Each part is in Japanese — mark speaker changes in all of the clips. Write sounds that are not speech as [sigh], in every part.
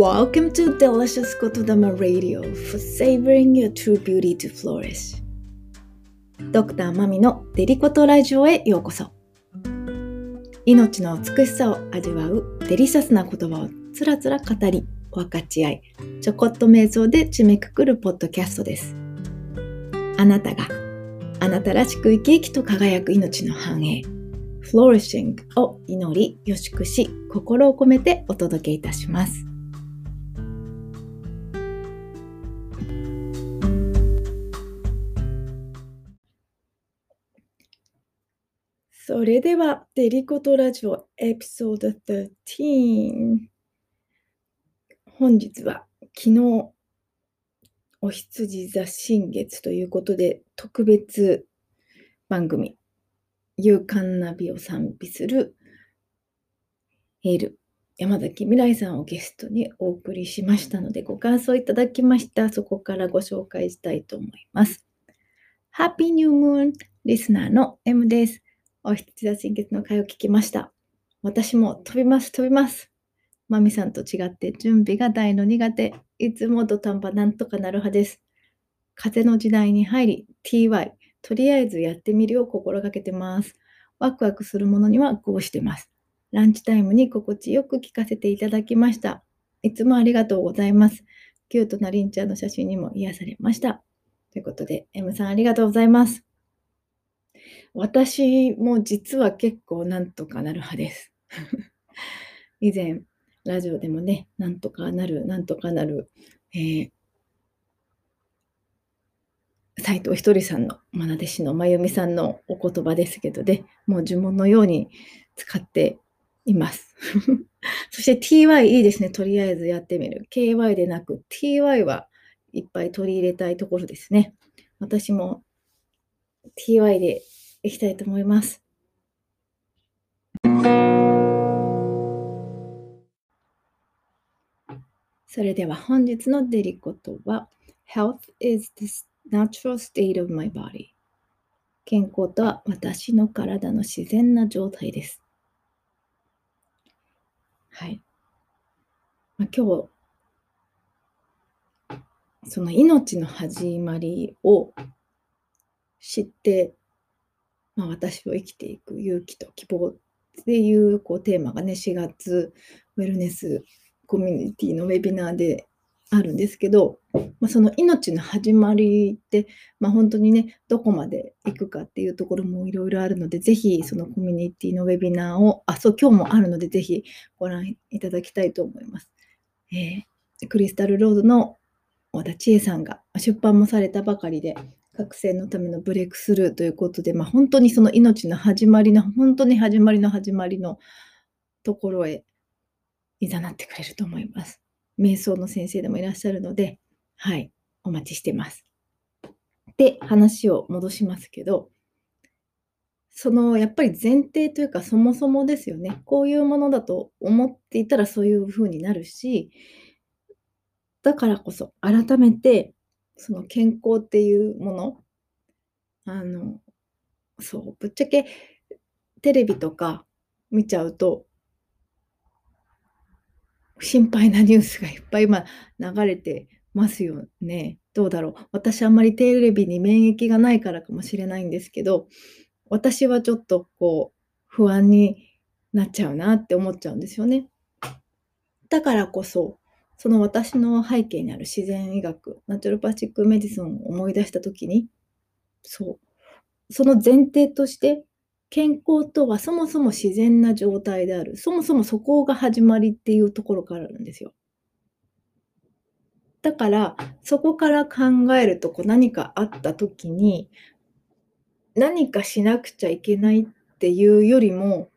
Speaker 1: Welcome to Delicious Kotodama Radio for savoring your true beauty to flourish. ドクターマミのデリコトラジオへようこそ。命の美しさを味わうデリシャスな言葉をつらつら語り、分かち合い、ちょこっと瞑想で締めくくるポッドキャストです。あなたがあなたらしく生き生きと輝く命の繁栄、flourishing を祈り、よしくし、心を込めてお届けいたします。それでは、デリコトラジオエピソード13。本日は昨日、お羊座新月ということで、特別番組、勇敢な美を賛美するエール、山崎未来さんをゲストにお送りしましたので、ご感想いただきました。そこからご紹介したいと思います。ハッピーニュームーンリスナーの M です。お羊座新月の会を聞きました。私も飛びます、飛びます。マミさんと違って準備が大の苦手。いつも土壇場なんとかなる派です。風の時代に入り、TY、とりあえずやってみるを心がけてます。ワクワクするものにはこうしてます。ランチタイムに心地よく聞かせていただきました。いつもありがとうございます。キュートなりんちゃんの写真にも癒されました。ということで、M さんありがとうございます。私も実は結構なんとかなる派です。[laughs] 以前、ラジオでもね、なんとかなる、なんとかなる、えー、斉藤ひとりさんの、まな弟子のまゆみさんのお言葉ですけどね、もう呪文のように使っています。[laughs] そして ty いいですね。とりあえずやってみる。ky でなく ty はいっぱい取り入れたいところですね。私も ty でいきたいと思います。それでは本日のデリコとは Health is the natural state of my body 健康とは私の体の自然な状態です。はい。まあ、今日、その命の始まりを知ってまあ、私を生きていく勇気と希望っていうこうテーマがね、4月ウェルネスコミュニティのウェビナーであるんですけど、まあ、その命の始まりって、まあ、本当にね、どこまで行くかっていうところもいろいろあるので、ぜひそのコミュニティのウェビナーを、あ、そう、今日もあるので、ぜひご覧いただきたいと思います。えー、クリスタルロードの和田千恵さんが出版もされたばかりで、覚醒のためのブレイクスルーということで、まあ、本当にその命の始まりの、本当に始まりの始まりのところへいざなってくれると思います。瞑想の先生でもいらっしゃるので、はい、お待ちしてます。で、話を戻しますけど、そのやっぱり前提というかそもそもですよね。こういうものだと思っていたらそういうふうになるし、だからこそ改めてその健康っていうもの、あの、そう、ぶっちゃけテレビとか見ちゃうと、心配なニュースがいっぱい今流れてますよね。どうだろう。私あんまりテレビに免疫がないからかもしれないんですけど、私はちょっとこう不安になっちゃうなって思っちゃうんですよね。だからこそその私の背景にある自然医学、 naturopathic medicine を思い出したときに、そう、その前提として、健康とはそもそも自然な状態である。そもそもそこが始まりっていうところからなんですよ。だから、そこから考えるとこう何かあった時に、何かしなくちゃいけないっていうよりも、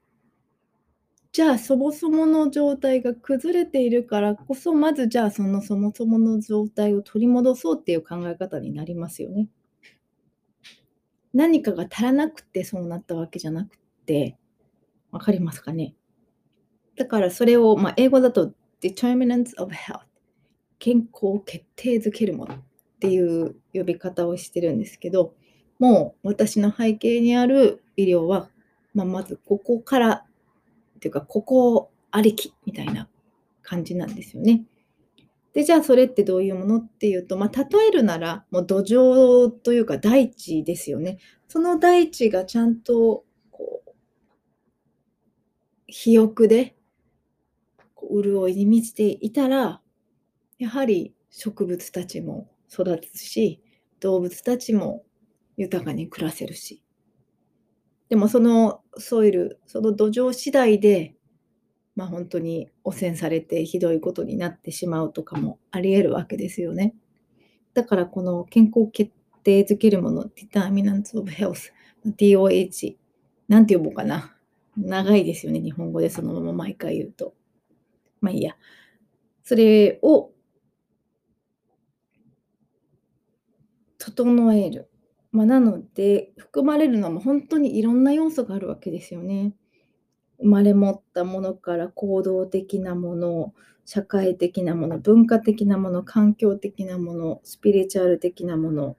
Speaker 1: じゃあ、そもそもの状態が崩れているからこそ、まずじゃあ、そのそもそもの状態を取り戻そうっていう考え方になりますよね。何かが足らなくてそうなったわけじゃなくて、わかりますかね？だからそれを、まあ、英語だと determinants of health 健康を決定づけるものっていう呼び方をしてるんですけど、もう私の背景にある医療は、まあ、まずここからっていうか、ここありきみたいな感じなんですよね。で、じゃあそれってどういうものっていうと、まあ、例えるなら、もう土壌というか大地ですよね。その大地がちゃんと、こう、肥沃で、潤いに満ちていたら、やはり植物たちも育つし、動物たちも豊かに暮らせるし。でもそのソイル、その土壌次第で、まあ本当に汚染されてひどいことになってしまうとかもあり得るわけですよね。だからこの健康決定づけるもの、Determinants of Health、DOH、なんて呼ぼうかな。長いですよね、日本語でそのまま毎回言うと。まあいいや。それを整える。まあ、なので、含まれるのは本当にいろんな要素があるわけですよね。生まれ持ったものから行動的なもの、社会的なもの、文化的なもの、環境的なもの、スピリチュアル的なもの。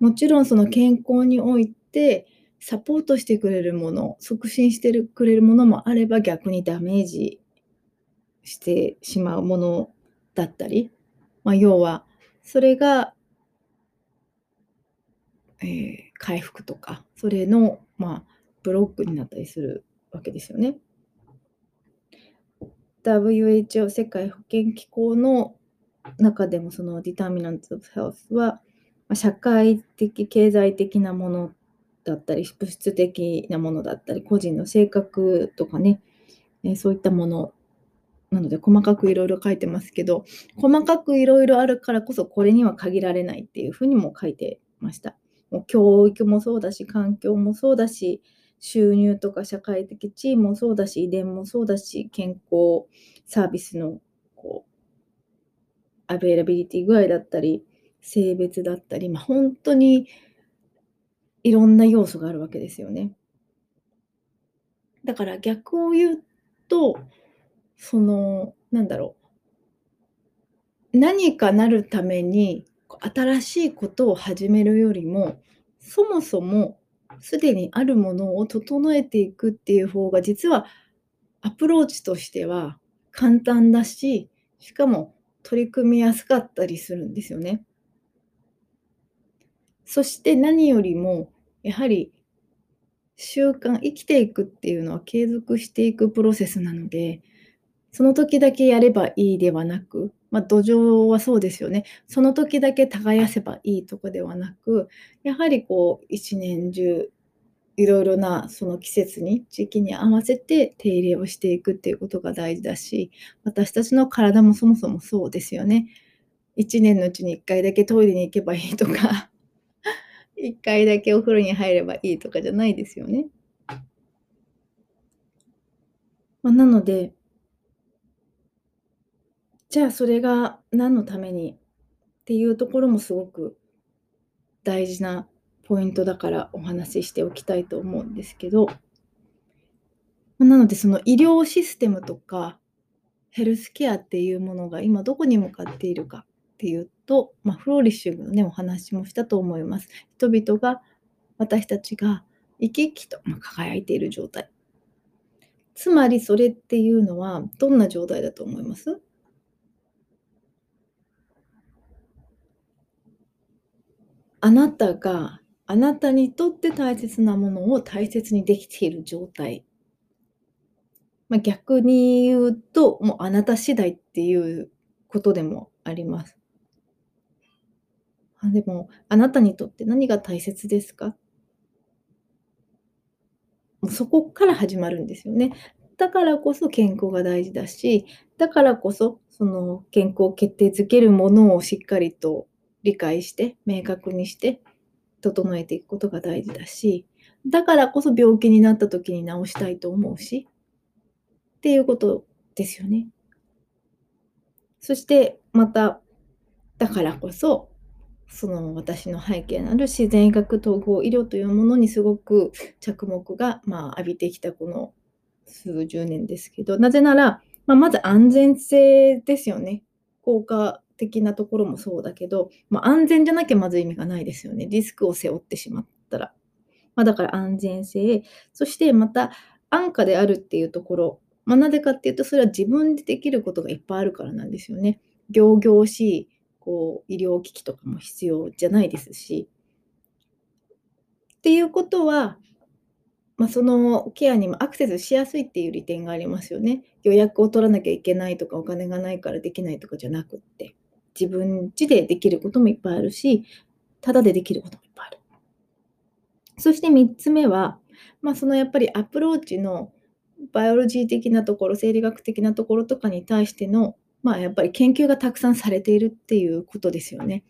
Speaker 1: もちろんその健康においてサポートしてくれるもの、促進してくれるものもあれば逆にダメージしてしまうものだったり、まあ、要はそれが、えー、回復とかそれの、まあ、ブロックになったりするわけですよね。WHO 世界保健機構の中でもその Determinants of Health は社会的経済的なものだったり物質的なものだったり個人の性格とかねえそういったものなので細かくいろいろ書いてますけど細かくいろいろあるからこそこれには限られないっていうふうにも書いてました。もう教育もそうだし環境もそうだし収入とか社会的地位もそうだし、遺伝もそうだし、健康サービスのこうアベイラビリティ具合だったり、性別だったり、まあ、本当にいろんな要素があるわけですよね。だから逆を言うと、その、なんだろう。何かなるために新しいことを始めるよりも、そもそもすでにあるものを整えていくっていう方が実はアプローチとしては簡単だししかも取り組みやすかったりするんですよね。そして何よりもやはり習慣生きていくっていうのは継続していくプロセスなのでその時だけやればいいではなく、まあ、土壌はそうですよね。その時だけ耕せばいいとかではなく、やはりこう一年中いろいろなその季節に時期に合わせて手入れをしていくっていうことが大事だし私たちの体もそもそもそうですよね。1年のうちに1回だけトイレに行けばいいとか [laughs] 1回だけお風呂に入ればいいとかじゃないですよね。まあ、なのでじゃあそれが何のためにっていうところもすごく大事なポイントだからお話ししておきたいと思うんですけど、なのでその医療システムとかヘルスケアっていうものが今どこに向かっているかっていうと、まあ、フローリッシュのねお話もしたと思います。人々が私たちが生き生きと輝いている状態。つまりそれっていうのはどんな状態だと思います？あなたがあなたにとって大切なものを大切にできている状態。まあ、逆に言うと、もうあなた次第っていうことでもあります。あでも、あなたにとって何が大切ですか？そこから始まるんですよね。だからこそ健康が大事だし、だからこそその健康を決定づけるものをしっかりと理解して、明確にして、整えていくことが大事だし、だからこそ病気になった時に治したいと思うし、っていうことですよね。そしてまた、だからこそ、その私の背景のある自然医学統合医療というものにすごく着目が、まあ、浴びてきたこの数十年ですけど、なぜなら、まあ、まず安全性ですよね。効果的なところもそうだけど、まあ、安全じゃなきゃまず意味がないですよね。リスクを背負ってしまったら。まあ、だから安全性、そしてまた安価であるっていうところ、まあ、なぜかっていうと、それは自分でできることがいっぱいあるからなんですよね。行々しいこう医療機器とかも必要じゃないですし。っていうことは、まあ、そのケアにもアクセスしやすいっていう利点がありますよね。予約を取らなきゃいけないとか、お金がないからできないとかじゃなくって、自分家でできることもいっぱいあるし、ただでできることもいっぱいある。そして3つ目は、まあ、そのやっぱりアプローチのバイオロジー的なところ、生理学的なところとかに対しての、まあ、やっぱり研究がたくさんされているっていうことですよね。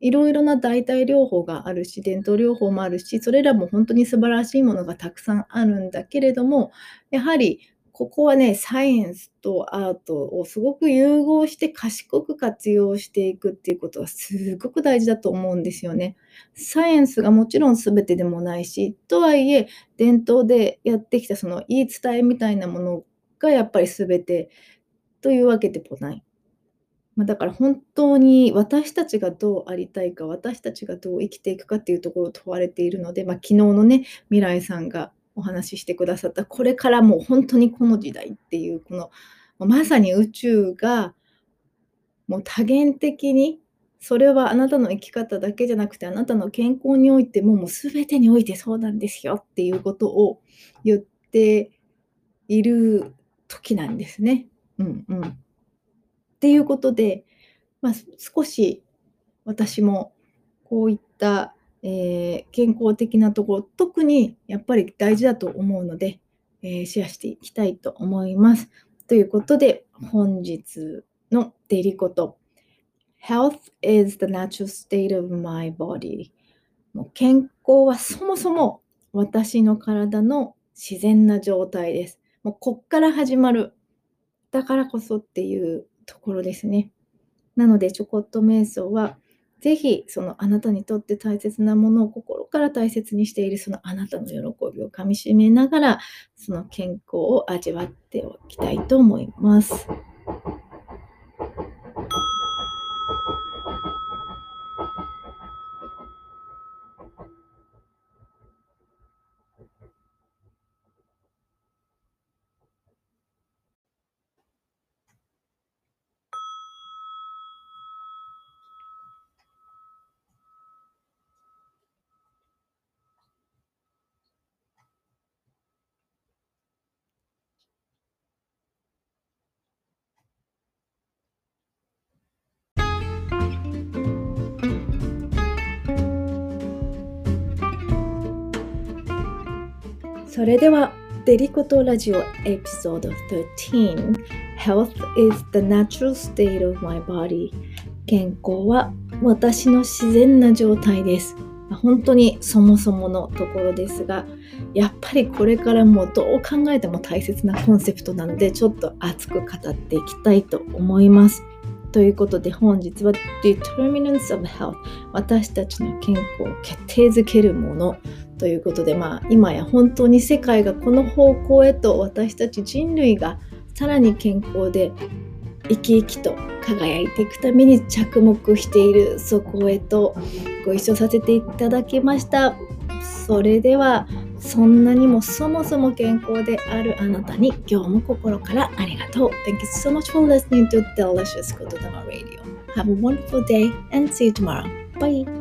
Speaker 1: いろいろな代替療法があるし、伝統療法もあるし、それらも本当に素晴らしいものがたくさんあるんだけれども、やはりここはね、サイエンスとアートをすごく融合して賢く活用していくっていうことはすごく大事だと思うんですよね。サイエンスがもちろん全てでもないし、とはいえ伝統でやってきたその言い伝えみたいなものがやっぱり全てというわけでもない。まあ、だから本当に私たちがどうありたいか、私たちがどう生きていくかっていうところを問われているので、まあ、昨日のね、未来さんがお話ししてくださったこれからもう本当にこの時代っていうこのまさに宇宙がもう多元的にそれはあなたの生き方だけじゃなくてあなたの健康においてももう全てにおいてそうなんですよっていうことを言っている時なんですね。うんうん、っていうことで、まあ、少し私もこういったえー、健康的なところ、特にやっぱり大事だと思うので、えー、シェアしていきたいと思います。ということで、本日のデリコト。Health is the natural state of my body. もう健康はそもそも私の体の自然な状態です。もうこっから始まる。だからこそっていうところですね。なので、ちょこっと瞑想はぜひそのあなたにとって大切なものを心から大切にしているそのあなたの喜びをかみしめながらその健康を味わっておきたいと思います。それでは、デリコトラジオエピソード13 Health is the natural state of my body 健康は私の自然な状態です。本当にそもそものところですが、やっぱりこれからもどう考えても大切なコンセプトなので、ちょっと熱く語っていきたいと思います。ということで本日は Determinants of Health 私たちの健康を決定づけるものということで、まあ、今や本当に世界がこの方向へと私たち人類がさらに健康で生き生きと輝いていくために着目しているそこへとご一緒させていただきました。それではそんなにもそもそも健康であるあなたに今日も心からありがとう。Thank you so much for listening to Delicious Good Dama Radio. Have a wonderful day and see you tomorrow. Bye.